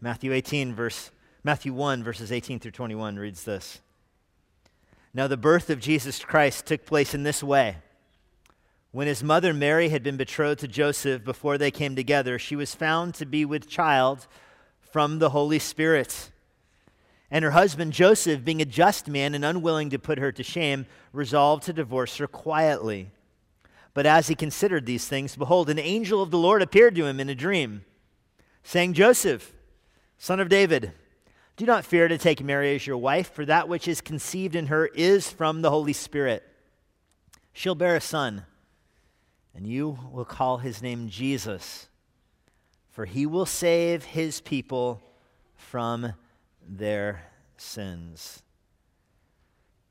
Matthew 18 verse Matthew 1 verses 18 through 21 reads this. Now the birth of Jesus Christ took place in this way. When his mother Mary had been betrothed to Joseph before they came together, she was found to be with child from the Holy Spirit. And her husband Joseph, being a just man and unwilling to put her to shame, resolved to divorce her quietly. But as he considered these things, behold, an angel of the Lord appeared to him in a dream, saying, Joseph, son of David, do not fear to take Mary as your wife, for that which is conceived in her is from the Holy Spirit. She'll bear a son and you will call his name Jesus, for he will save his people from their sins.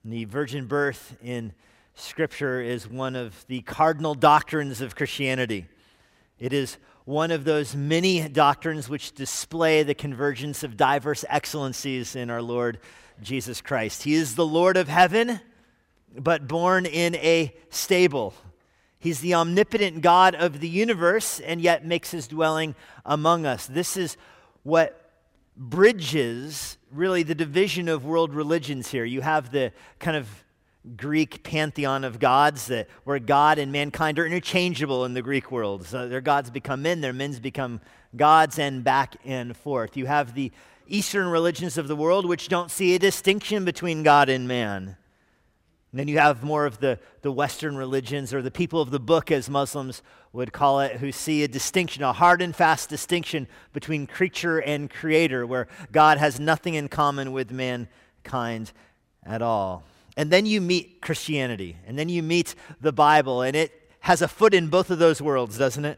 The virgin birth in Scripture is one of the cardinal doctrines of Christianity. It is one of those many doctrines which display the convergence of diverse excellencies in our Lord Jesus Christ. He is the Lord of heaven, but born in a stable He's the omnipotent God of the universe and yet makes his dwelling among us. This is what bridges really the division of world religions here. You have the kind of Greek pantheon of gods that where God and mankind are interchangeable in the Greek world. So their gods become men, their men's become gods, and back and forth. You have the Eastern religions of the world which don't see a distinction between God and man. And then you have more of the, the Western religions, or the people of the book, as Muslims would call it, who see a distinction, a hard and fast distinction between creature and creator, where God has nothing in common with mankind at all. And then you meet Christianity, and then you meet the Bible, and it has a foot in both of those worlds, doesn't it?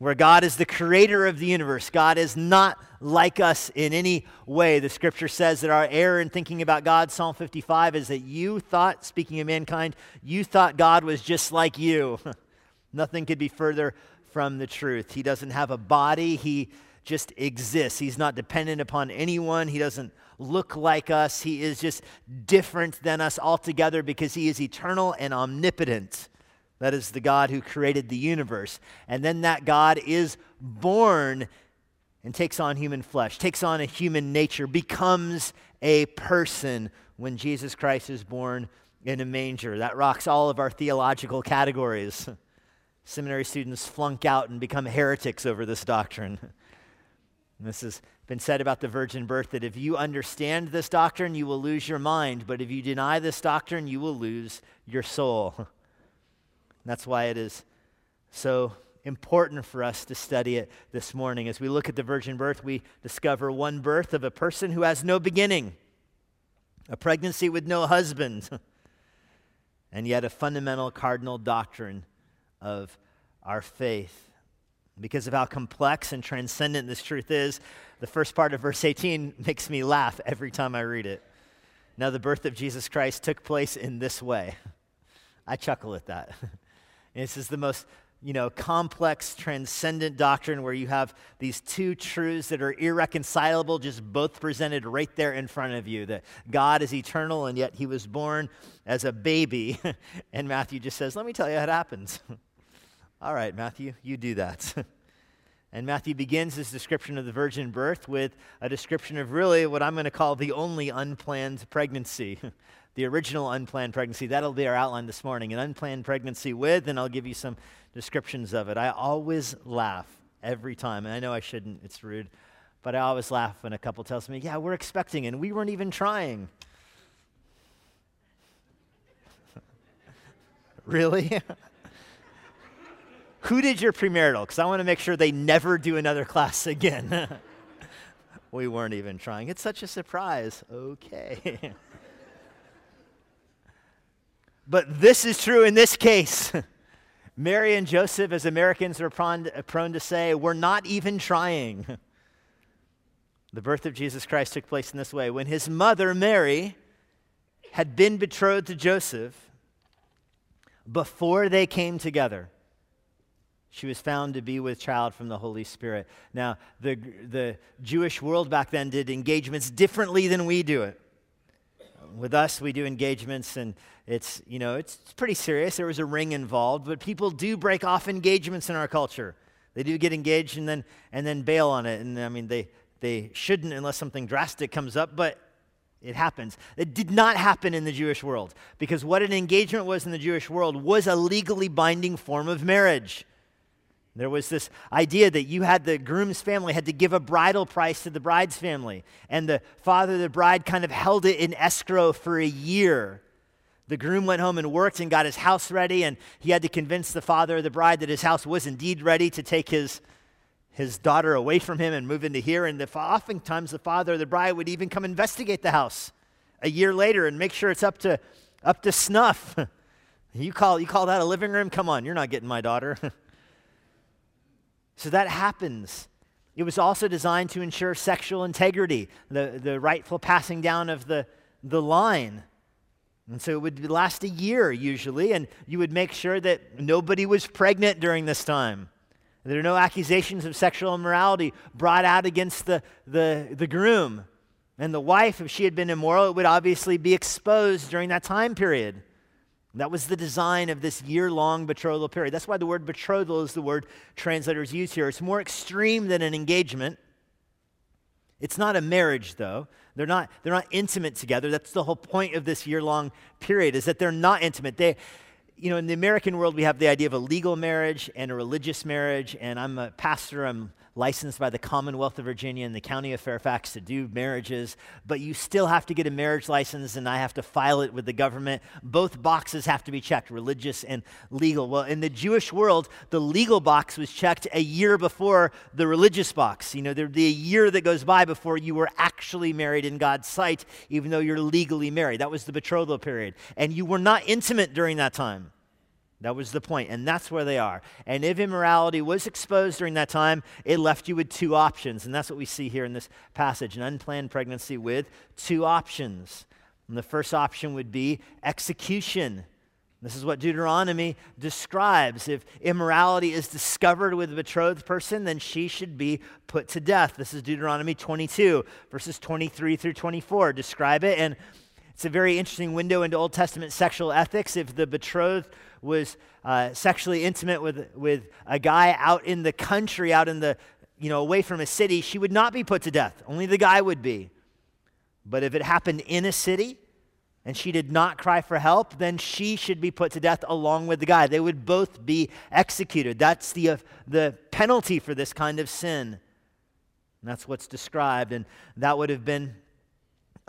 where God is the creator of the universe. God is not like us in any way. The scripture says that our error in thinking about God, Psalm 55, is that you thought, speaking of mankind, you thought God was just like you. Nothing could be further from the truth. He doesn't have a body, He just exists. He's not dependent upon anyone, He doesn't look like us. He is just different than us altogether because He is eternal and omnipotent. That is the God who created the universe. And then that God is born and takes on human flesh, takes on a human nature, becomes a person when Jesus Christ is born in a manger. That rocks all of our theological categories. Seminary students flunk out and become heretics over this doctrine. And this has been said about the virgin birth that if you understand this doctrine, you will lose your mind, but if you deny this doctrine, you will lose your soul. That's why it is so important for us to study it this morning. As we look at the virgin birth, we discover one birth of a person who has no beginning, a pregnancy with no husband, and yet a fundamental cardinal doctrine of our faith. Because of how complex and transcendent this truth is, the first part of verse 18 makes me laugh every time I read it. Now, the birth of Jesus Christ took place in this way. I chuckle at that. This is the most you know, complex, transcendent doctrine where you have these two truths that are irreconcilable, just both presented right there in front of you. That God is eternal, and yet he was born as a baby. and Matthew just says, Let me tell you how it happens. All right, Matthew, you do that. and Matthew begins his description of the virgin birth with a description of really what I'm going to call the only unplanned pregnancy the original unplanned pregnancy. That'll be our outline this morning. An unplanned pregnancy with, and I'll give you some descriptions of it. I always laugh every time, and I know I shouldn't, it's rude, but I always laugh when a couple tells me, Yeah, we're expecting, and we weren't even trying. really? Who did your premarital? Because I want to make sure they never do another class again. we weren't even trying. It's such a surprise. Okay. But this is true in this case. Mary and Joseph, as Americans are prone, uh, prone to say, were not even trying. The birth of Jesus Christ took place in this way. When his mother, Mary, had been betrothed to Joseph, before they came together, she was found to be with child from the Holy Spirit. Now, the, the Jewish world back then did engagements differently than we do it with us, we do engagements, and it's you know it's, it's pretty serious. There was a ring involved, but people do break off engagements in our culture. They do get engaged and then and then bail on it. And I mean, they they shouldn't unless something drastic comes up, but it happens. It did not happen in the Jewish world because what an engagement was in the Jewish world was a legally binding form of marriage. There was this idea that you had the groom's family had to give a bridal price to the bride's family, and the father of the bride kind of held it in escrow for a year. The groom went home and worked and got his house ready, and he had to convince the father of the bride that his house was indeed ready to take his, his daughter away from him and move into here. And the, oftentimes the father of the bride would even come investigate the house a year later and make sure it's up to, up to snuff. you, call, you call that a living room? Come on, you're not getting my daughter. So that happens. It was also designed to ensure sexual integrity, the, the rightful passing down of the, the line. And so it would last a year usually, and you would make sure that nobody was pregnant during this time. There are no accusations of sexual immorality brought out against the, the, the groom. And the wife, if she had been immoral, it would obviously be exposed during that time period. That was the design of this year long betrothal period. That's why the word betrothal is the word translators use here. It's more extreme than an engagement. It's not a marriage, though. They're not, they're not intimate together. That's the whole point of this year long period, is that they're not intimate. They, you know, in the American world, we have the idea of a legal marriage and a religious marriage. And I'm a pastor, I'm licensed by the Commonwealth of Virginia and the County of Fairfax to do marriages, but you still have to get a marriage license and I have to file it with the government. Both boxes have to be checked, religious and legal. Well, in the Jewish world, the legal box was checked a year before the religious box. You know, there'd be a year that goes by before you were actually married in God's sight, even though you're legally married. That was the betrothal period. And you were not intimate during that time. That was the point, and that's where they are. And if immorality was exposed during that time, it left you with two options, and that's what we see here in this passage an unplanned pregnancy with two options. And the first option would be execution. This is what Deuteronomy describes. If immorality is discovered with a betrothed person, then she should be put to death. This is Deuteronomy 22, verses 23 through 24. Describe it, and it's a very interesting window into Old Testament sexual ethics. If the betrothed was uh, sexually intimate with, with a guy out in the country, out in the, you know, away from a city, she would not be put to death. Only the guy would be. But if it happened in a city and she did not cry for help, then she should be put to death along with the guy. They would both be executed. That's the, uh, the penalty for this kind of sin. And that's what's described. And that would have been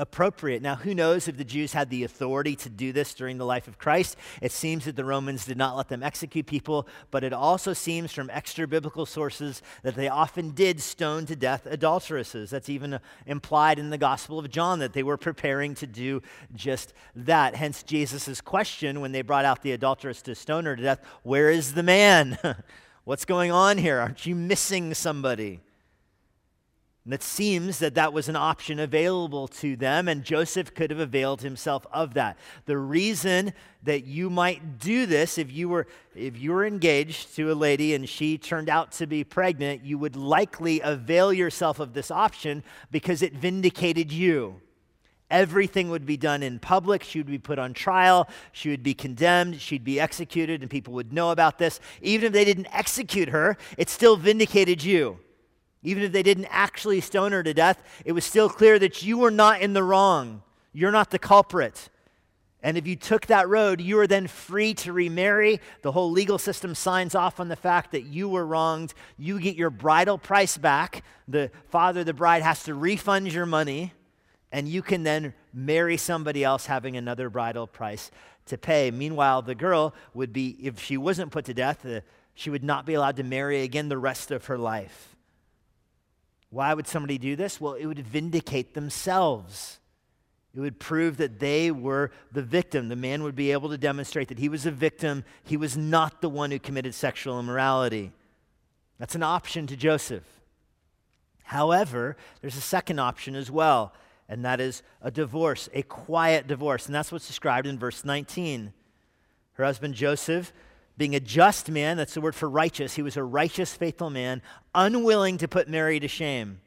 appropriate. Now, who knows if the Jews had the authority to do this during the life of Christ? It seems that the Romans did not let them execute people, but it also seems from extra biblical sources that they often did stone to death adulteresses. That's even implied in the Gospel of John that they were preparing to do just that. Hence, Jesus' question when they brought out the adulteress to stone her to death Where is the man? What's going on here? Aren't you missing somebody? And it seems that that was an option available to them, and Joseph could have availed himself of that. The reason that you might do this, if you were, if you were engaged to a lady and she turned out to be pregnant, you would likely avail yourself of this option because it vindicated you. Everything would be done in public. She would be put on trial. She would be condemned. She'd be executed, and people would know about this. Even if they didn't execute her, it still vindicated you. Even if they didn't actually stone her to death, it was still clear that you were not in the wrong. You're not the culprit. And if you took that road, you are then free to remarry. The whole legal system signs off on the fact that you were wronged. You get your bridal price back. The father the bride has to refund your money, and you can then marry somebody else having another bridal price to pay. Meanwhile, the girl would be, if she wasn't put to death, uh, she would not be allowed to marry again the rest of her life. Why would somebody do this? Well, it would vindicate themselves. It would prove that they were the victim. The man would be able to demonstrate that he was a victim. He was not the one who committed sexual immorality. That's an option to Joseph. However, there's a second option as well, and that is a divorce, a quiet divorce. And that's what's described in verse 19. Her husband Joseph being a just man, that's the word for righteous, he was a righteous, faithful man, unwilling to put Mary to shame,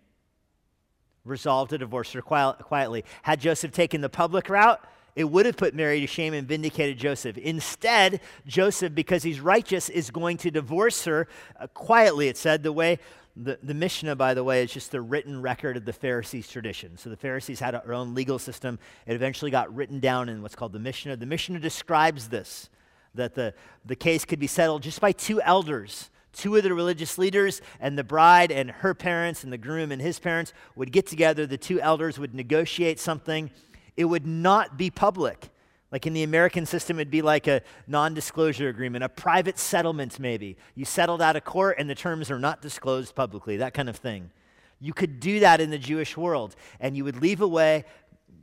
resolved to divorce her quietly. Had Joseph taken the public route, it would have put Mary to shame and vindicated Joseph. Instead, Joseph, because he's righteous, is going to divorce her uh, quietly, it said, the way The, the Mishnah, by the way, is just the written record of the Pharisees' tradition. So the Pharisees had their own legal system. It eventually got written down in what's called the Mishnah. The Mishnah describes this that the, the case could be settled just by two elders. Two of the religious leaders and the bride and her parents and the groom and his parents would get together. The two elders would negotiate something. It would not be public. Like in the American system, it'd be like a non disclosure agreement, a private settlement, maybe. You settled out of court and the terms are not disclosed publicly, that kind of thing. You could do that in the Jewish world, and you would leave away.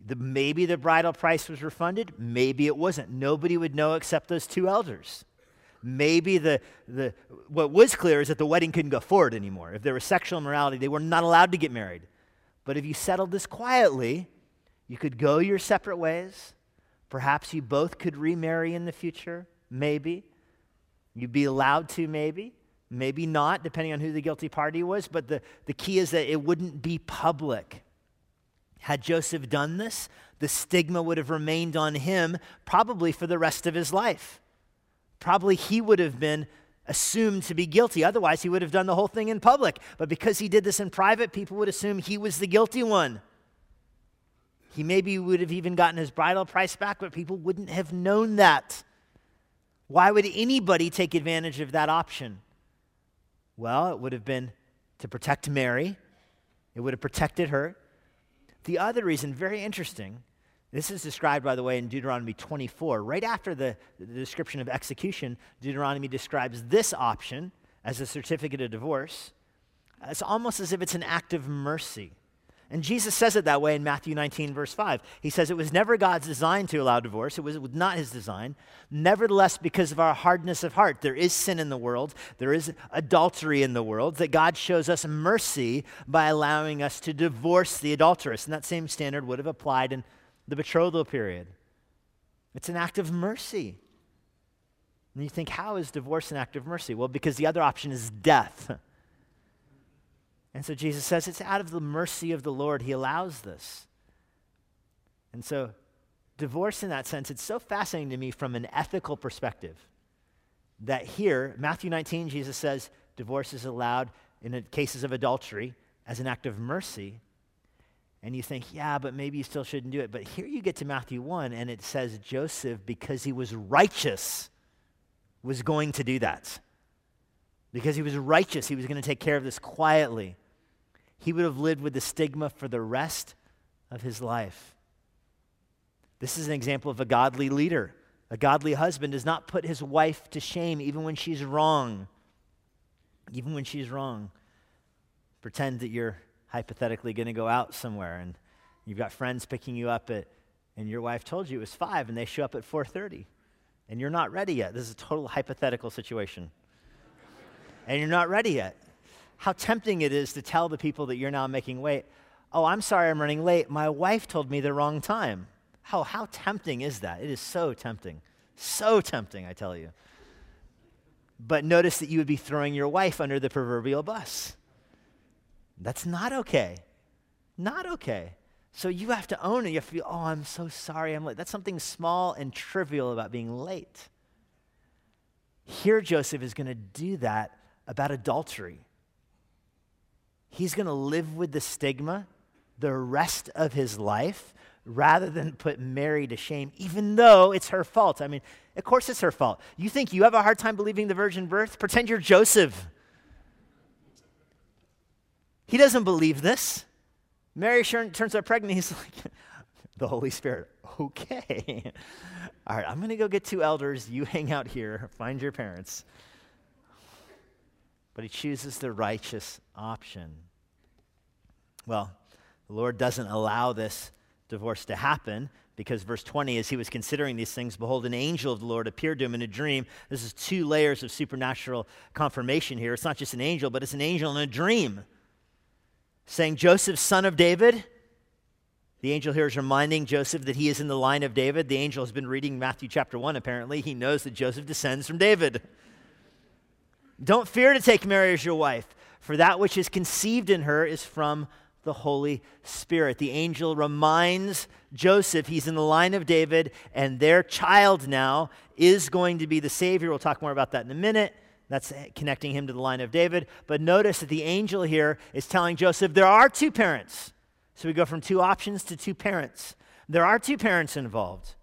The, maybe the bridal price was refunded, maybe it wasn't. Nobody would know except those two elders. Maybe the, the, what was clear is that the wedding couldn't go forward anymore. If there was sexual immorality, they were not allowed to get married. But if you settled this quietly, you could go your separate ways Perhaps you both could remarry in the future, maybe. You'd be allowed to, maybe. Maybe not, depending on who the guilty party was. But the, the key is that it wouldn't be public. Had Joseph done this, the stigma would have remained on him probably for the rest of his life. Probably he would have been assumed to be guilty. Otherwise, he would have done the whole thing in public. But because he did this in private, people would assume he was the guilty one. He maybe would have even gotten his bridal price back, but people wouldn't have known that. Why would anybody take advantage of that option? Well, it would have been to protect Mary, it would have protected her. The other reason, very interesting, this is described, by the way, in Deuteronomy 24. Right after the, the description of execution, Deuteronomy describes this option as a certificate of divorce. It's almost as if it's an act of mercy. And Jesus says it that way in Matthew 19, verse 5. He says, It was never God's design to allow divorce, it was, not his design. Nevertheless, because of our hardness of heart, there is sin in the world, there is adultery in the world, that God shows us mercy by allowing us to divorce the adulteress. And that same standard would have applied in the betrothal period. It's an act of mercy. And you think, how is divorce an act of mercy? Well, because the other option is death. And so Jesus says it's out of the mercy of the Lord he allows this. And so, divorce in that sense, it's so fascinating to me from an ethical perspective that here, Matthew 19, Jesus says divorce is allowed in cases of adultery as an act of mercy. And you think, yeah, but maybe you still shouldn't do it. But here you get to Matthew 1, and it says Joseph, because he was righteous, was going to do that. Because he was righteous, he was going to take care of this quietly he would have lived with the stigma for the rest of his life. This is an example of a godly leader. A godly husband does not put his wife to shame even when she's wrong. Even when she's wrong. Pretend that you're hypothetically going to go out somewhere and you've got friends picking you up at and your wife told you it was 5 and they show up at 4:30 and you're not ready yet. This is a total hypothetical situation. and you're not ready yet how tempting it is to tell the people that you're now making wait, oh, I'm sorry I'm running late. My wife told me the wrong time. How, how tempting is that? It is so tempting. So tempting, I tell you. But notice that you would be throwing your wife under the proverbial bus. That's not okay. Not okay. So you have to own it. You have to be, oh, I'm so sorry I'm late. That's something small and trivial about being late. Here, Joseph is going to do that about adultery he's going to live with the stigma the rest of his life rather than put Mary to shame, even though it's her fault. I mean, of course it's her fault. You think you have a hard time believing the virgin birth? Pretend you're Joseph. He doesn't believe this. Mary turns out pregnant. He's like, the Holy Spirit, okay. All right, I'm going to go get two elders. You hang out here, find your parents but he chooses the righteous option. Well, the Lord doesn't allow this divorce to happen because verse 20, as he was considering these things, behold, an angel of the Lord appeared to him in a dream. This is two layers of supernatural confirmation here. It's not just an angel, but it's an angel in a dream saying, Joseph, son of David. The angel here is reminding Joseph that he is in the line of David. The angel has been reading Matthew chapter 1, apparently. He knows that Joseph descends from David. Don't fear to take Mary as your wife, for that which is conceived in her is from the Holy Spirit. The angel reminds Joseph he's in the line of David, and their child now is going to be the Savior. We'll talk more about that in a minute. That's connecting him to the line of David. But notice that the angel here is telling Joseph there are two parents. So we go from two options to two parents. There are two parents involved.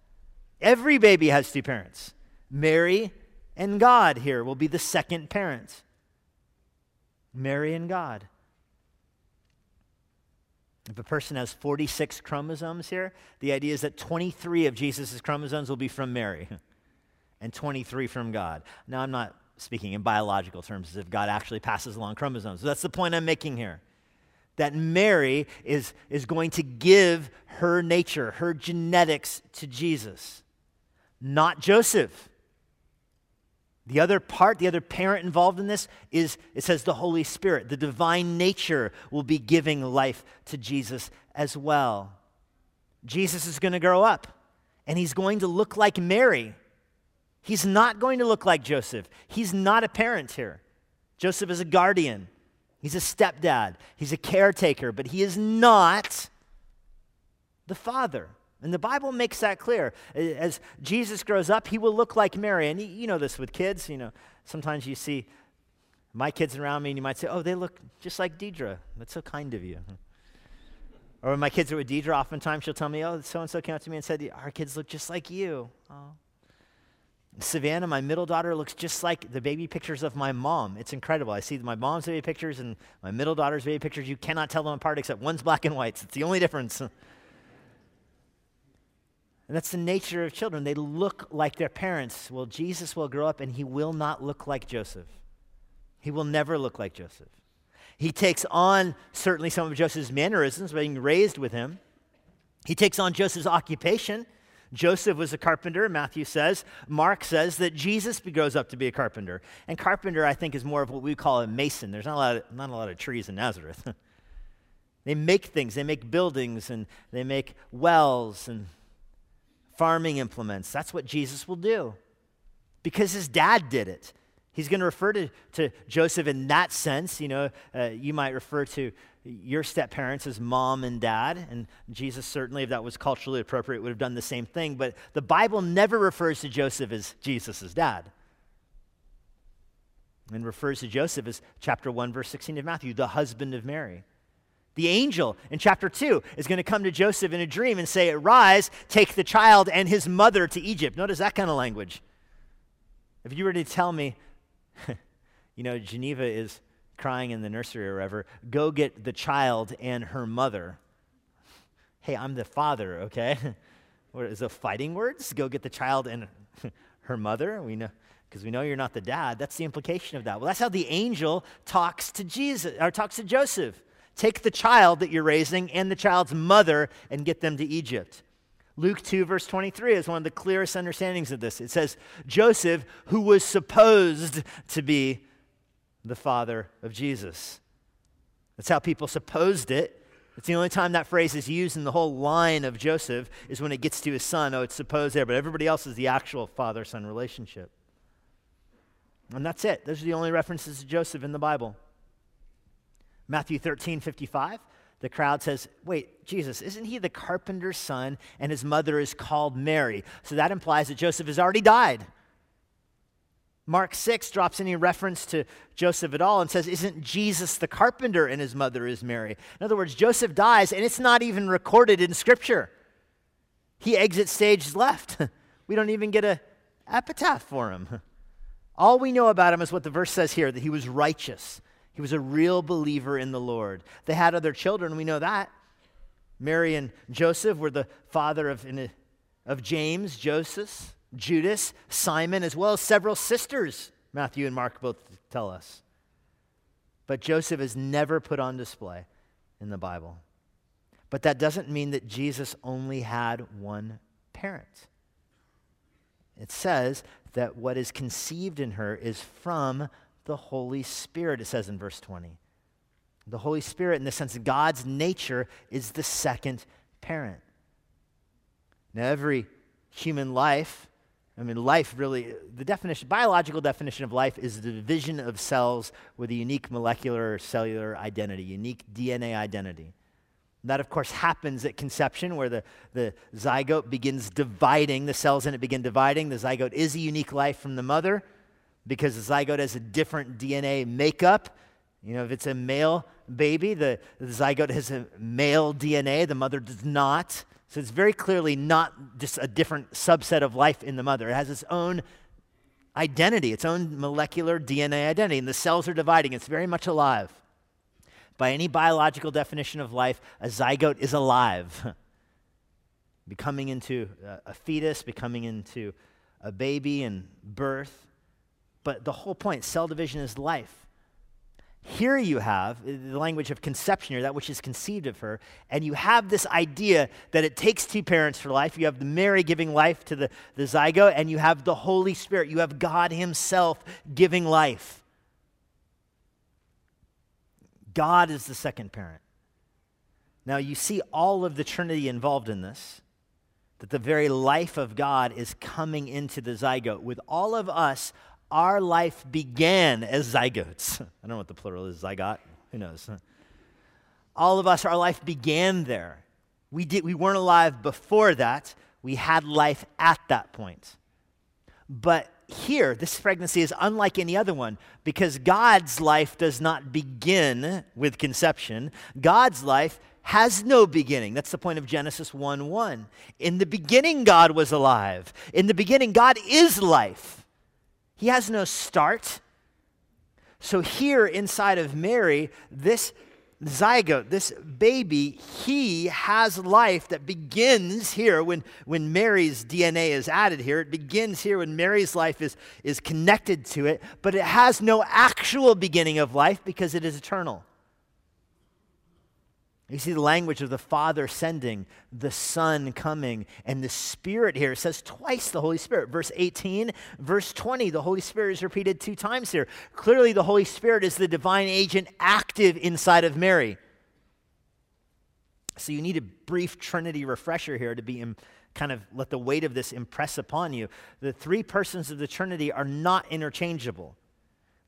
Every baby has two parents. Mary and God here will be the second parent. Mary and God. If a person has 46 chromosomes here, the idea is that 23 of Jesus' chromosomes will be from Mary and 23 from God. Now, I'm not speaking in biological terms as if God actually passes along chromosomes. So that's the point I'm making here. That Mary is, is going to give her nature, her genetics to Jesus, not Joseph. The other part, the other parent involved in this is it says the Holy Spirit. The divine nature will be giving life to Jesus as well. Jesus is going to grow up and he's going to look like Mary. He's not going to look like Joseph. He's not a parent here. Joseph is a guardian, he's a stepdad, he's a caretaker, but he is not the father. And the Bible makes that clear. As Jesus grows up, he will look like Mary. And you know this with kids. You know, sometimes you see my kids around me and you might say, oh, they look just like Deidre. That's so kind of you. Or when my kids are with Deidre, oftentimes she'll tell me, oh, so and so came up to me and said, our kids look just like you. Oh. Savannah, my middle daughter, looks just like the baby pictures of my mom. It's incredible. I see my mom's baby pictures and my middle daughter's baby pictures. You cannot tell them apart except one's black and white. It's the only difference. and that's the nature of children. They look like their parents. Well, Jesus will grow up and he will not look like Joseph. He will never look like Joseph. He takes on certainly some of Joseph's mannerisms, being raised with him. He takes on Joseph's occupation Joseph was a carpenter, Matthew says. Mark says that Jesus grows up to be a carpenter. And carpenter, I think, is more of what we call a mason. There's not a lot of, not a lot of trees in Nazareth. they make things, they make buildings, and they make wells and farming implements. That's what Jesus will do because his dad did it. He's going to refer to, to Joseph in that sense. You know, uh, you might refer to your step parents as mom and dad, and Jesus certainly, if that was culturally appropriate, would have done the same thing. But the Bible never refers to Joseph as Jesus' dad. And refers to Joseph as chapter 1, verse 16 of Matthew, the husband of Mary. The angel in chapter 2 is going to come to Joseph in a dream and say, Rise, take the child and his mother to Egypt. Notice that kind of language. If you were to tell me, you know, Geneva is crying in the nursery or wherever, go get the child and her mother. Hey, I'm the father, okay? what is it, fighting words? Go get the child and her mother. We know because we know you're not the dad. That's the implication of that. Well, that's how the angel talks to Jesus or talks to Joseph. Take the child that you're raising and the child's mother and get them to Egypt. Luke 2, verse 23 is one of the clearest understandings of this. It says, Joseph, who was supposed to be the father of Jesus. That's how people supposed it. It's the only time that phrase is used in the whole line of Joseph is when it gets to his son. Oh, it's supposed there, but everybody else is the actual father son relationship. And that's it. Those are the only references to Joseph in the Bible. Matthew 13, 55, the crowd says, Wait, Jesus, isn't he the carpenter's son and his mother is called Mary? So that implies that Joseph has already died. Mark 6 drops any reference to Joseph at all and says, Isn't Jesus the carpenter and his mother is Mary? In other words, Joseph dies and it's not even recorded in Scripture. He exits stage left. we don't even get a epitaph for him. All we know about him is what the verse says here that he was righteous. He was a real believer in the Lord. They had other children, we know that. Mary and Joseph were the father of, of James, Joseph. Judas, Simon, as well as several sisters, Matthew and Mark both tell us. But Joseph is never put on display in the Bible. But that doesn't mean that Jesus only had one parent. It says that what is conceived in her is from the Holy Spirit, it says in verse 20. The Holy Spirit, in the sense of God's nature, is the second parent. Now, every human life I mean, life really, the definition, biological definition of life is the division of cells with a unique molecular or cellular identity, unique DNA identity. That, of course, happens at conception where the, the zygote begins dividing, the cells in it begin dividing. The zygote is a unique life from the mother. Because the zygote has a different DNA makeup. You know, if it's a male baby, the, the zygote has a male DNA, the mother does not. So it's very clearly not just a different subset of life in the mother. It has its own identity, its own molecular DNA identity, and the cells are dividing. It's very much alive. By any biological definition of life, a zygote is alive, becoming into a fetus, becoming into a baby and birth. But the whole point, cell division is life. Here you have uh, the language of conception here, that which is conceived of her, and you have this idea that it takes two parents for life. You have the Mary giving life to the, the zygote, and you have the Holy Spirit. You have God Himself giving life. God is the second parent. Now, you see all of the Trinity involved in this, that the very life of God is coming into the zygote. With all of us, our life began as zygotes. I don't know what the plural is, zygote. Who knows? All of us, our life began there. We, did, we weren't alive before that. We had life at that point. But here, this pregnancy is unlike any other one because God's life does not begin with conception. God's life has no beginning. That's the point of Genesis 1 1. In the beginning, God was alive. In the beginning, God is life. He has no start. So, here inside of Mary, this zygote, this baby, he has life that begins here when, when Mary's DNA is added here. It begins here when Mary's life is, is connected to it, but it has no actual beginning of life because it is eternal. You see the language of the Father sending, the Son coming, and the Spirit here. It says twice the Holy Spirit. Verse 18, verse 20, the Holy Spirit is repeated two times here. Clearly, the Holy Spirit is the divine agent active inside of Mary. So you need a brief Trinity refresher here to be in, kind of let the weight of this impress upon you. The three persons of the Trinity are not interchangeable.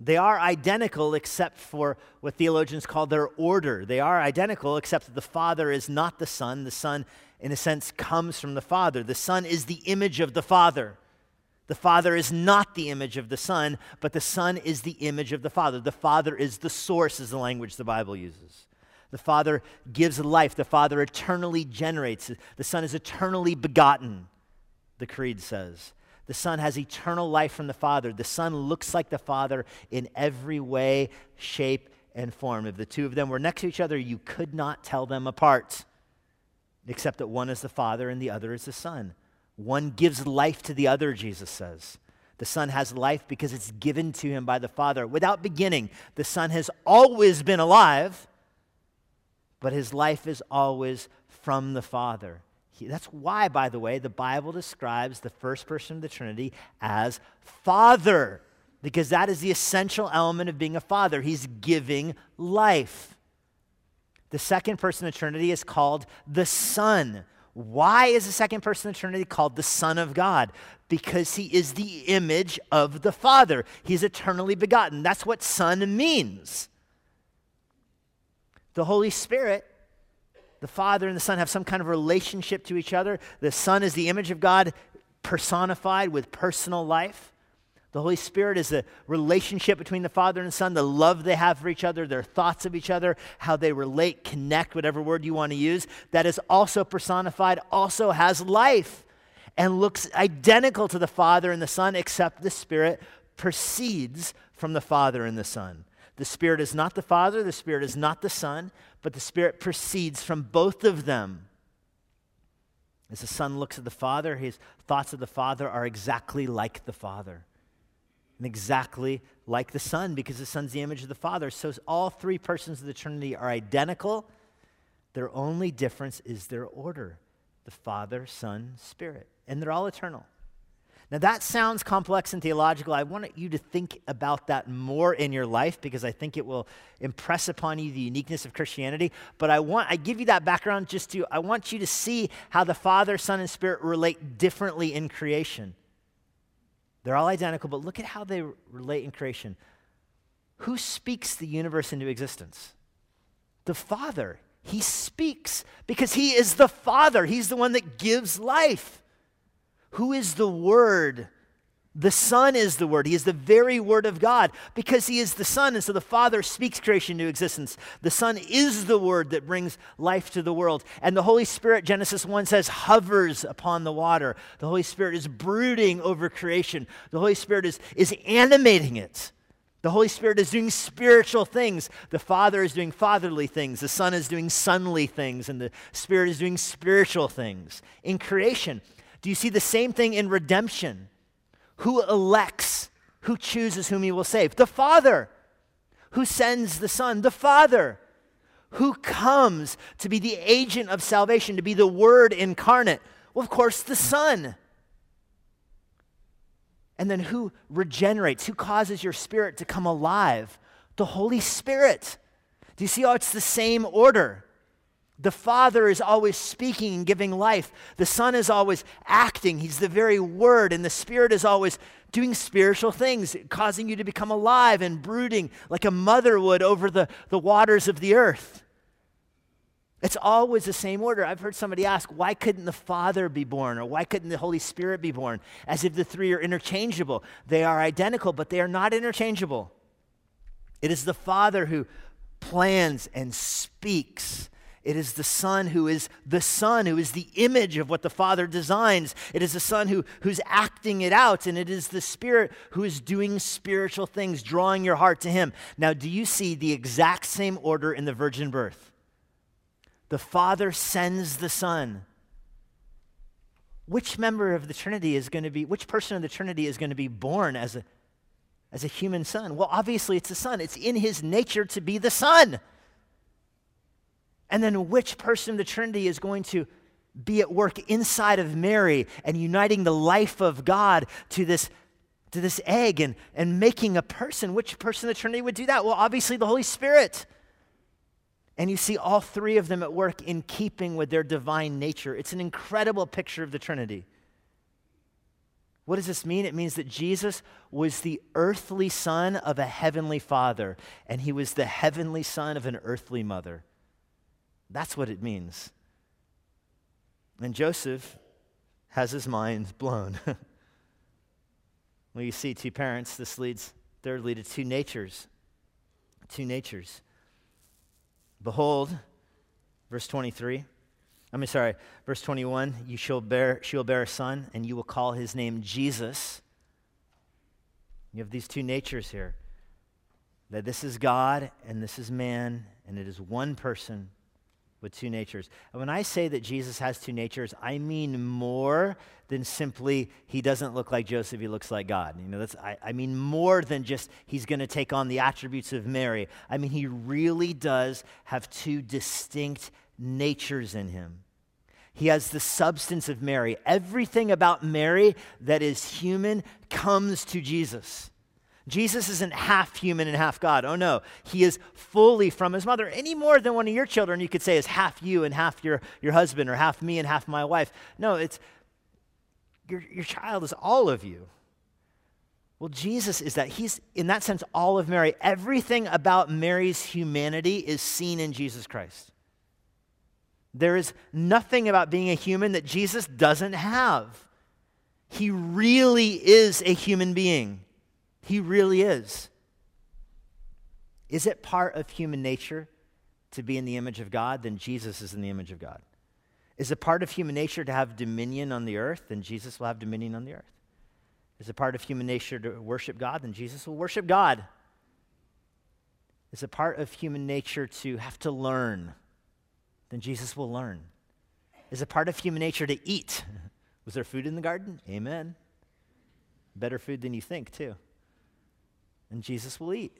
They are identical except for what theologians call their order. They are identical except that the Father is not the Son. The Son, in a sense, comes from the Father. The Son is the image of the Father. The Father is not the image of the Son, but the Son is the image of the Father. The Father is the source, is the language the Bible uses. The Father gives life. The Father eternally generates. The Son is eternally begotten, the Creed says. The Son has eternal life from the Father. The Son looks like the Father in every way, shape, and form. If the two of them were next to each other, you could not tell them apart, except that one is the Father and the other is the Son. One gives life to the other, Jesus says. The Son has life because it's given to him by the Father. Without beginning, the Son has always been alive, but his life is always from the Father. That's why, by the way, the Bible describes the first person of the Trinity as Father, because that is the essential element of being a father. He's giving life. The second person of the Trinity is called the Son. Why is the second person of the Trinity called the Son of God? Because he is the image of the Father. He's eternally begotten. That's what Son means. The Holy Spirit the Father and the Son have some kind of relationship to each other. The Son is the image of God personified with personal life. The Holy Spirit is the relationship between the Father and the Son, the love they have for each other, their thoughts of each other, how they relate, connect, whatever word you want to use. That is also personified, also has life, and looks identical to the Father and the Son, except the Spirit proceeds from the Father and the Son. The Spirit is not the Father, the Spirit is not the Son, but the Spirit proceeds from both of them. As the Son looks at the Father, his thoughts of the Father are exactly like the Father and exactly like the Son because the Son's the image of the Father. So all three persons of the Trinity are identical. Their only difference is their order the Father, Son, Spirit. And they're all eternal. Now, that sounds complex and theological. I want you to think about that more in your life because I think it will impress upon you the uniqueness of Christianity. But I want I give you that background just to I want you to see how the Father, Son, and Spirit relate differently in creation. They're all identical, but look at how they relate in creation. Who speaks the universe into existence? The Father. He speaks because He is the Father. He's the one that gives life. Who is the Word The Son is the Word. He is the very Word of God because He is the Son. And so the Father speaks creation into existence. The Son is the Word that brings life to the world. And the Holy Spirit, Genesis 1 says, hovers upon the water. The Holy Spirit is brooding over creation, the Holy Spirit is, is animating it. The Holy Spirit is doing spiritual things. The Father is doing fatherly things. The Son is doing sonly things. And the Spirit is doing spiritual things. In creation, do you see the same thing in redemption? Who elects, who chooses whom he will save? The Father. Who sends the Son? The Father. Who comes to be the agent of salvation, to be the Word incarnate? Well, of course, the Son. And then who regenerates? Who causes your spirit to come alive? The Holy Spirit. Do you see how it's the same order? The Father is always speaking and giving life. The Son is always acting. He's the very Word. And the Spirit is always doing spiritual things, causing you to become alive and brooding like a mother would over the, the waters of the earth. It's always the same order. I've heard somebody ask, why couldn't the Father be born? Or why couldn't the Holy Spirit be born? As if the three are interchangeable. They are identical, but they are not interchangeable. It is the Father who plans and speaks it is the Son who is the Son, who is the image of what the Father designs. It is the Son who, who's acting it out, and it is the Spirit who is doing spiritual things, drawing your heart to Him. Now, do you see the exact same order in the virgin birth? The Father sends the Son. Which member of the Trinity is going to be, which person of the Trinity is going to be born as a, as a human son? Well, obviously, it's the Son. It's in His nature to be the Son. And then which person of the Trinity is going to be at work inside of Mary and uniting the life of God to this, to this egg and, and making a person? Which person of the Trinity would do that? Well, obviously, the Holy Spirit. And you see all three of them at work in keeping with their divine nature. It's an incredible picture of the Trinity. What does this mean? It means that Jesus was the earthly son of a heavenly father, and he was the heavenly son of an earthly mother. That's what it means. And Joseph has his mind blown. well, you see two parents. This leads, thirdly, to two natures. Two natures. Behold, verse 23. I mean, sorry, verse 21 you shall bear, she will bear a son, and you will call his name Jesus. You have these two natures here that this is God and this is man, and it is one person with two natures. And when I say that Jesus has two natures, I mean more than simply he doesn't look like Joseph, he looks like God. You know, that's, I, I mean more than just he's going to take on the attributes of Mary. I mean, he really does have two distinct natures in him. He has the substance of Mary. Everything about Mary that is human comes to Jesus. Jesus isn't half human and half God. Oh no, he is fully from his mother. Any more than one of your children you could say is half you and half your, your husband, or half me and half my wife. No, it's your, your child is all of you. Well, Jesus is that. He's, in that sense, all of Mary. Everything about Mary's humanity is seen in Jesus Christ. There is nothing about being a human that Jesus doesn't have. He really is a human being. He really is. Is it part of human nature to be in the image of God? Then Jesus is in the image of God. Is it part of human nature to have dominion on the earth? Then Jesus will have dominion on the earth. Is it part of human nature to worship God? Then Jesus will worship God. Is it part of human nature to have to learn? Then Jesus will learn. Is it part of human nature to eat? Was there food in the garden? Amen. Better food than you think, too then Jesus will eat.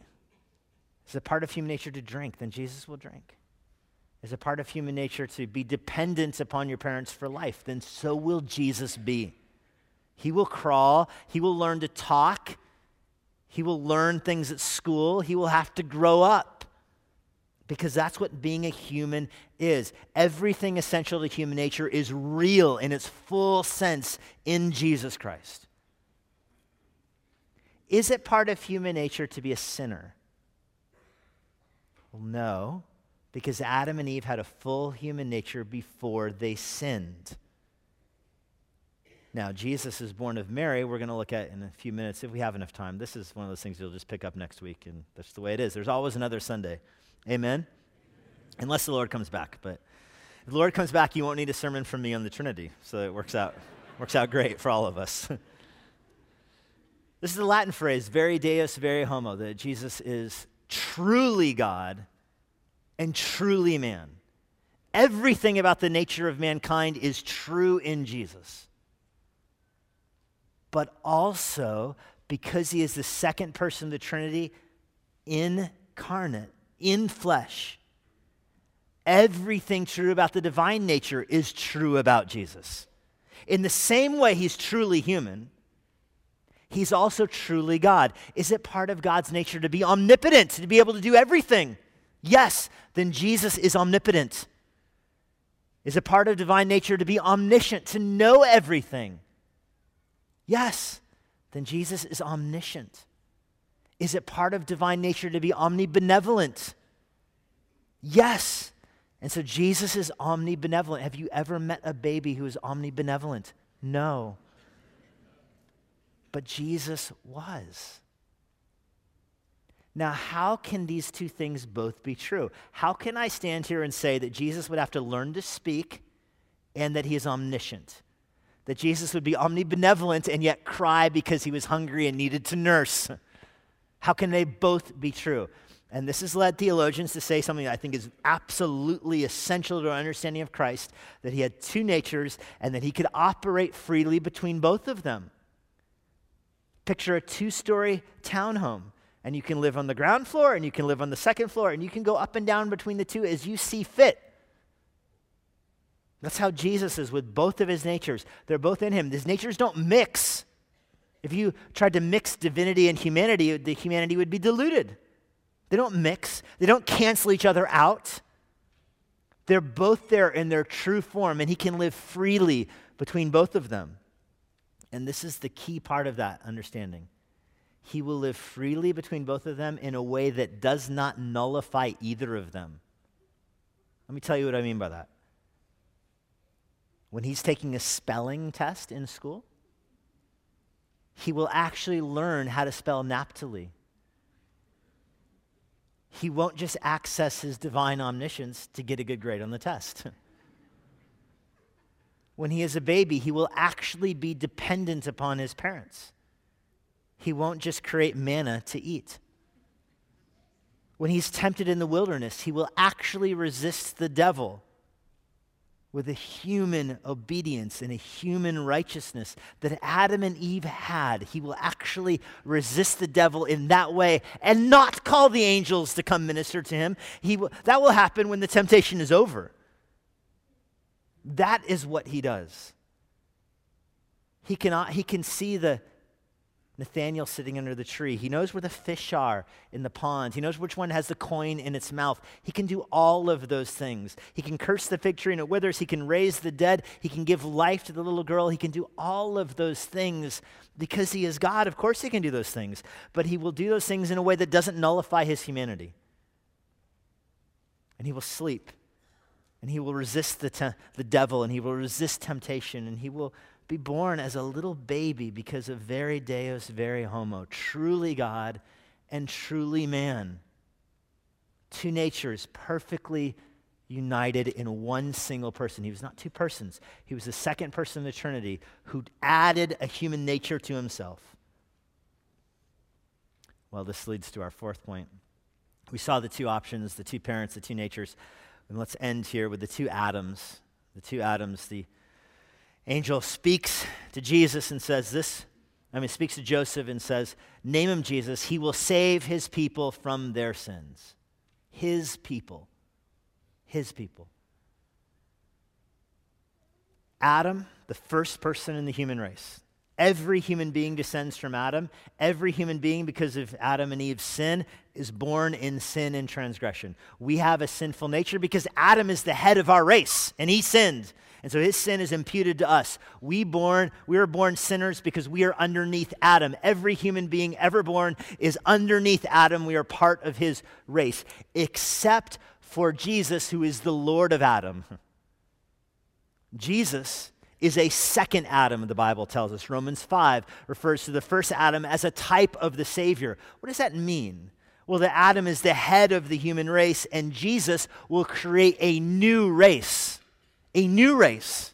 Is it part of human nature to drink? Then Jesus will drink. Is it part of human nature to be dependent upon your parents for life? Then so will Jesus be. He will crawl, he will learn to talk, he will learn things at school, he will have to grow up. Because that's what being a human is. Everything essential to human nature is real in its full sense in Jesus Christ. Is it part of human nature to be a sinner? Well, no, because Adam and Eve had a full human nature before they sinned. Now, Jesus is born of Mary. We're going to look at in a few minutes if we have enough time. This is one of those things you'll just pick up next week, and that's the way it is. There's always another Sunday. Amen? Unless the Lord comes back. But if the Lord comes back, you won't need a sermon from me on the Trinity. So it works out, works out great for all of us. this is the Latin phrase, vere Deus, vere homo, that Jesus is truly God and truly man. Everything about the nature of mankind is true in Jesus but also because he is the second person of the Trinity, incarnate, in flesh. Everything true about the divine nature is true about Jesus. In the same way he's truly human, he's also truly God. Is it part of God's nature to be omnipotent, to be able to do everything? Yes, then Jesus is omnipotent. Is it part of divine nature to be omniscient, to know everything? Yes, then Jesus is omniscient. Is it part of divine nature to be omnibenevolent? Yes. And so Jesus is omnibenevolent. Have you ever met a baby who is omnibenevolent? No. But Jesus was. Now, how can these two things both be true? How can I stand here and say that Jesus would have to learn to speak and that he is omniscient? that Jesus would be omnibenevolent and yet cry because he was hungry and needed to nurse. How can they both be true? And this has led theologians to say something that I think is absolutely essential to our understanding of Christ that he had two natures and that he could operate freely between both of them. Picture a two story townhome, and you can live on the ground floor and you can live on the second floor, and you can go up and down between the two as you see fit. That's how Jesus is with both of his natures. They're both in him. His natures don't mix. If you tried to mix divinity and humanity, the humanity would be diluted. They don't mix, they don't cancel each other out. They're both there in their true form, and he can live freely between both of them. And this is the key part of that understanding. He will live freely between both of them in a way that does not nullify either of them. Let me tell you what I mean by that when he's taking a spelling test in school, he will actually learn how to spell Naphtali. He won't just access his divine omniscience to get a good grade on the test. when he is a baby, he will actually be dependent upon his parents. He won't just create manna to eat. When he's tempted in the wilderness, he will actually resist the devil with a human obedience and a human righteousness that Adam and Eve had. He will actually resist the devil in that way and not call the angels to come minister to him. He that will happen when the temptation is over. That is what he does. He, cannot, uh, he can see the, Nathaniel sitting under the tree. He knows where the fish are in the pond. He knows which one has the coin in its mouth. He can do all of those things. He can curse the fig tree and it withers. He can raise the dead. He can give life to the little girl. He can do all of those things because he is God. Of course, he can do those things, but he will do those things in a way that doesn't nullify his humanity. And he will sleep and he will resist the, te- the devil and he will resist temptation and he will be born as a little baby because of vere Deus, vere homo, truly God and truly man. Two natures perfectly united in one single person. He was not two persons, he was the second person of the Trinity who added a human nature to himself. Well, this leads to our fourth point. We saw the two options, the two parents, the two natures. And let's end here with the two Adams. The two Adams, the angel speaks to Jesus and says this I mean, speaks to Joseph and says, Name him Jesus. He will save his people from their sins. His people. His people. Adam, the first person in the human race. Every human being descends from Adam. Every human being, because of Adam and Eve's sin, is born in sin and transgression. We have a sinful nature because Adam is the head of our race and he sinned. And so his sin is imputed to us. We born, we are born sinners because we are underneath Adam. Every human being ever born is underneath Adam. We are part of his race, except for Jesus, who is the Lord of Adam. Jesus is a second Adam, the Bible tells us. Romans 5 refers to the first Adam as a type of the Savior. What does that mean? Well, the Adam is the head of the human race, and Jesus will create a new race, a new race,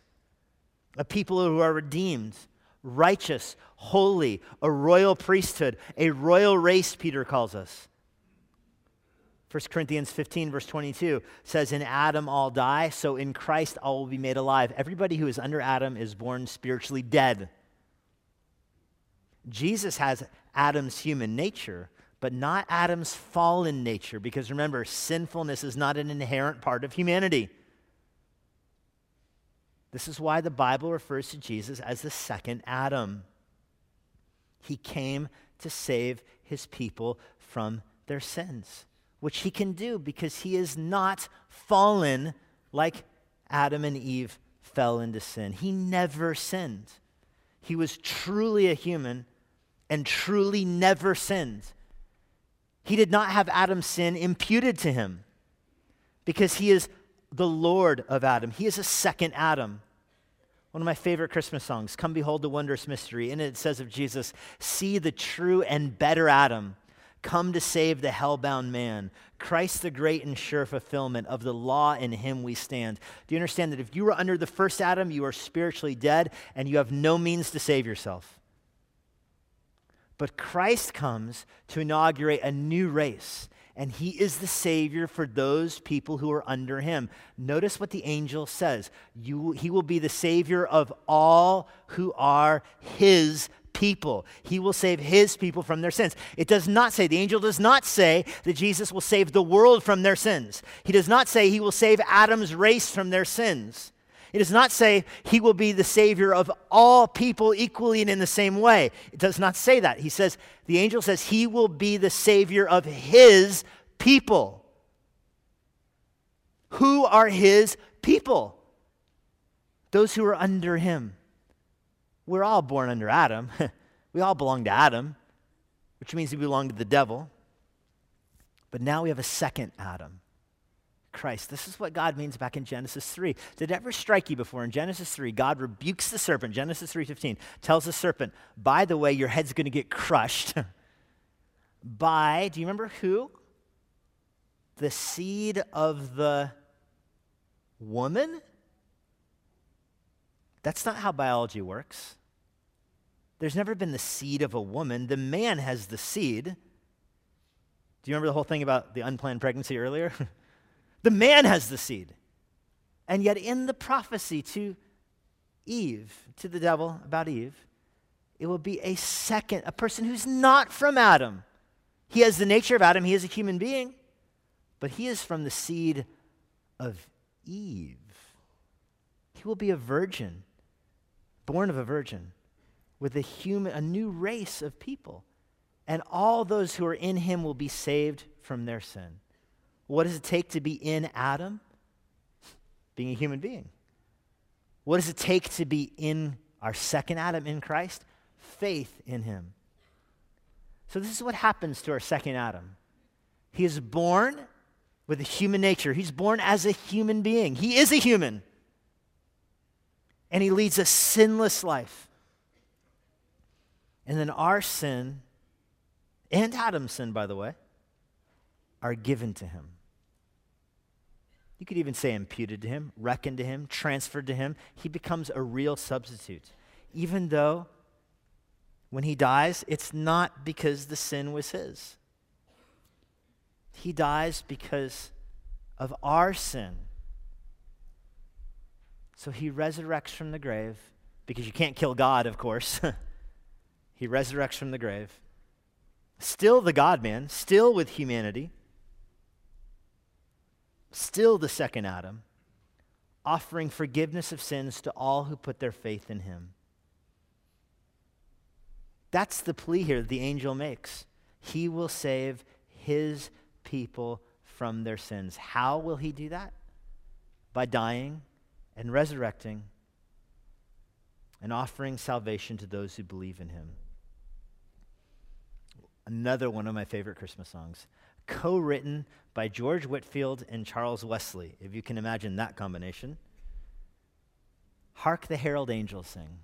a people who are redeemed, righteous, holy, a royal priesthood, a royal race, Peter calls us. 1 Corinthians 15, verse 22 says, In Adam all die, so in Christ all will be made alive. Everybody who is under Adam is born spiritually dead. Jesus has Adam's human nature, but not Adam's fallen nature, because remember, sinfulness is not an inherent part of humanity. This is why the Bible refers to Jesus as the second Adam. He came to save his people from their sins which he can do because he is not fallen like Adam and Eve fell into sin. He never sinned. He was truly a human and truly never sinned. He did not have Adam's sin imputed to him because he is the Lord of Adam. He is a second Adam. One of my favorite Christmas songs, Come Behold the Wondrous Mystery. In it, it says of Jesus, See the true and better Adam come to save the hellbound man. Christ, the great and sure fulfillment of the law, in him we stand. Do you understand that if you were under the first Adam, you are spiritually dead and you have no means to save yourself? But Christ comes to inaugurate a new race, and he is the Savior for those people who are under him. Notice what the angel says you, He will be the Savior of all who are his people. He will save his people from their sins. It does not say, the angel does not say that Jesus will save the world from their sins. He does not say he will save Adam's race from their sins. It does not say he will be the savior of all people equally and in the same way. It does not say that. He says, the angel says he will be the savior of his people. Who are his people? Those who are under him. We're all born under Adam. we all belong to Adam, which means we belong to the devil. But now we have a second Adam, Christ. This is what God means back in Genesis 3. Did it ever strike you before in Genesis 3? God rebukes the serpent. Genesis 3:15 tells the serpent, "By the way, your head's going to get crushed by, do you remember who? The seed of the woman? That's not how biology works. There's never been the seed of a woman. The man has the seed. Do you remember the whole thing about the unplanned pregnancy earlier? the man has the seed. And yet, in the prophecy to Eve, to the devil about Eve, it will be a second, a person who's not from Adam. He has the nature of Adam, he is a human being, but he is from the seed of Eve. He will be a virgin, born of a virgin with a human, a new race of people. And all those who are in him will be saved from their sin. What does it take to be in Adam? Being a human being. What does it take to be in our second Adam in Christ? Faith in him. So, this is what happens to our second Adam. He is born with a human nature, he's born as a human being. He is a human. And he leads a sinless life. And then our sin, and Adam's sin, by the way, are given to him. You could even say imputed to him, reckoned to him, transferred to him. He becomes a real substitute. Even though when he dies, it's not because the sin was his. He dies because of our sin. So he resurrects from the grave because you can't kill God, of course. He resurrects from the grave. Still the God man, still with humanity, still the second Adam, offering forgiveness of sins to all who put their faith in him. That's the plea here that the angel makes. He will save his people from their sins. How will he do that? By dying and resurrecting and offering salvation to those who believe in him another one of my favorite Christmas songs, co written by George Whitefield and Charles Wesley, if you can imagine that combination. Hark the herald angels sing.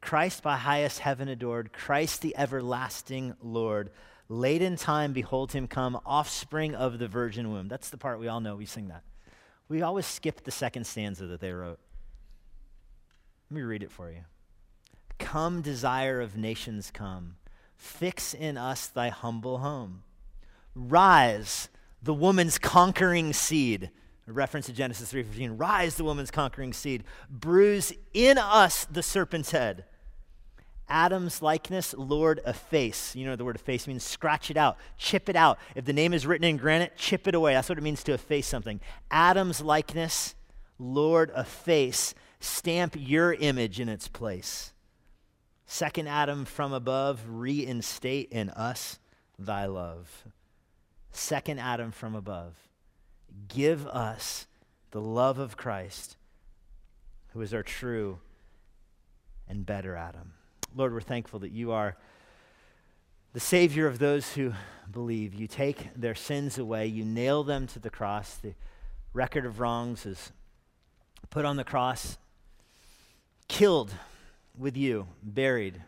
Christ by highest heaven adored, Christ the everlasting Lord. Late in time, behold him come, offspring of the virgin womb. That's the part we all know. We sing that. We always skip the second stanza that they wrote. Let me read it for you. Come, desire of nations, come. Fix in us thy humble home. Rise, the woman's conquering seed. A reference to Genesis 3:15. Rise, the woman's conquering seed. Bruise in us the serpent's head. Adam's likeness, Lord, efface. You know the word efface means scratch it out, chip it out. If the name is written in granite, chip it away. That's what it means to efface something. Adam's likeness, Lord, efface. Stamp your image in its place. Second Adam from above, reinstate in us thy love. Second Adam from above, give us the love of Christ, who is our true and better Adam. Lord, we're thankful that you are the Savior of those who believe. You take their sins away, you nail them to the cross. The record of wrongs is put on the cross, killed with you, buried,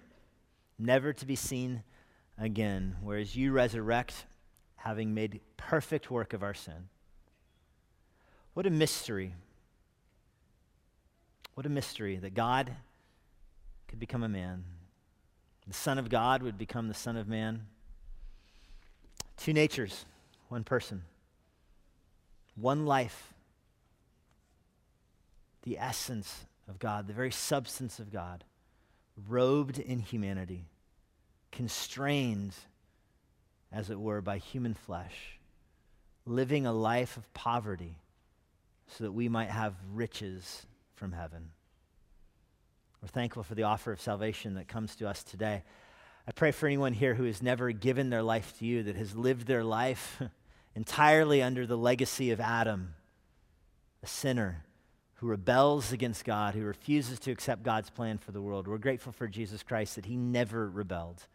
never to be seen again, whereas you resurrect, having made perfect work of our sin. What a mystery. What a mystery that God could become a man. The Son of God would become the Son of Man. Two natures, one person, one life. The essence of God, the very substance of God robed in humanity, constrained, as it were, by human flesh, living a life of poverty so that we might have riches from heaven. We're thankful for the offer of salvation that comes to us today. I pray for anyone here who has never given their life to you, that has lived their life entirely under the legacy of Adam, a sinner who rebels against God, who refuses to accept God's plan for the world. We're grateful for Jesus Christ that he never rebelled.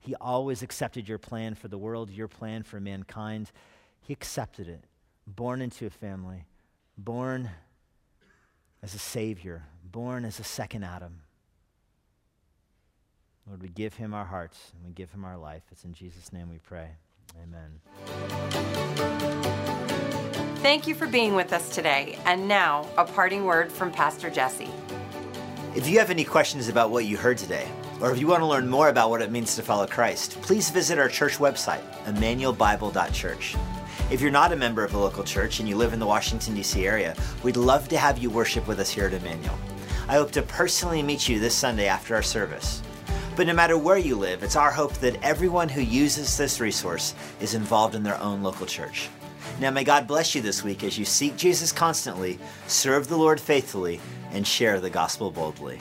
He always accepted your plan for the world, your plan for mankind. He accepted it, born into a family, born as a Savior, born as a second Adam. Lord, we give him our hearts and we give him our life. It's in Jesus' name we pray. Amen. Thank you for being with us today. And now, a parting word from Pastor Jesse. If you have any questions about what you heard today, or if you want to learn more about what it means to follow Christ, please visit our church website, emmanuelbible.church. If you're not a member of a local church and you live in the Washington, D.C. area, we'd love to have you worship with us here at Emmanuel. I hope to personally meet you this Sunday after our service. But no matter where you live, it's our hope that everyone who uses this resource is involved in their own local church. Now, may God bless you this week as you seek Jesus constantly, serve the Lord faithfully, and share the gospel boldly.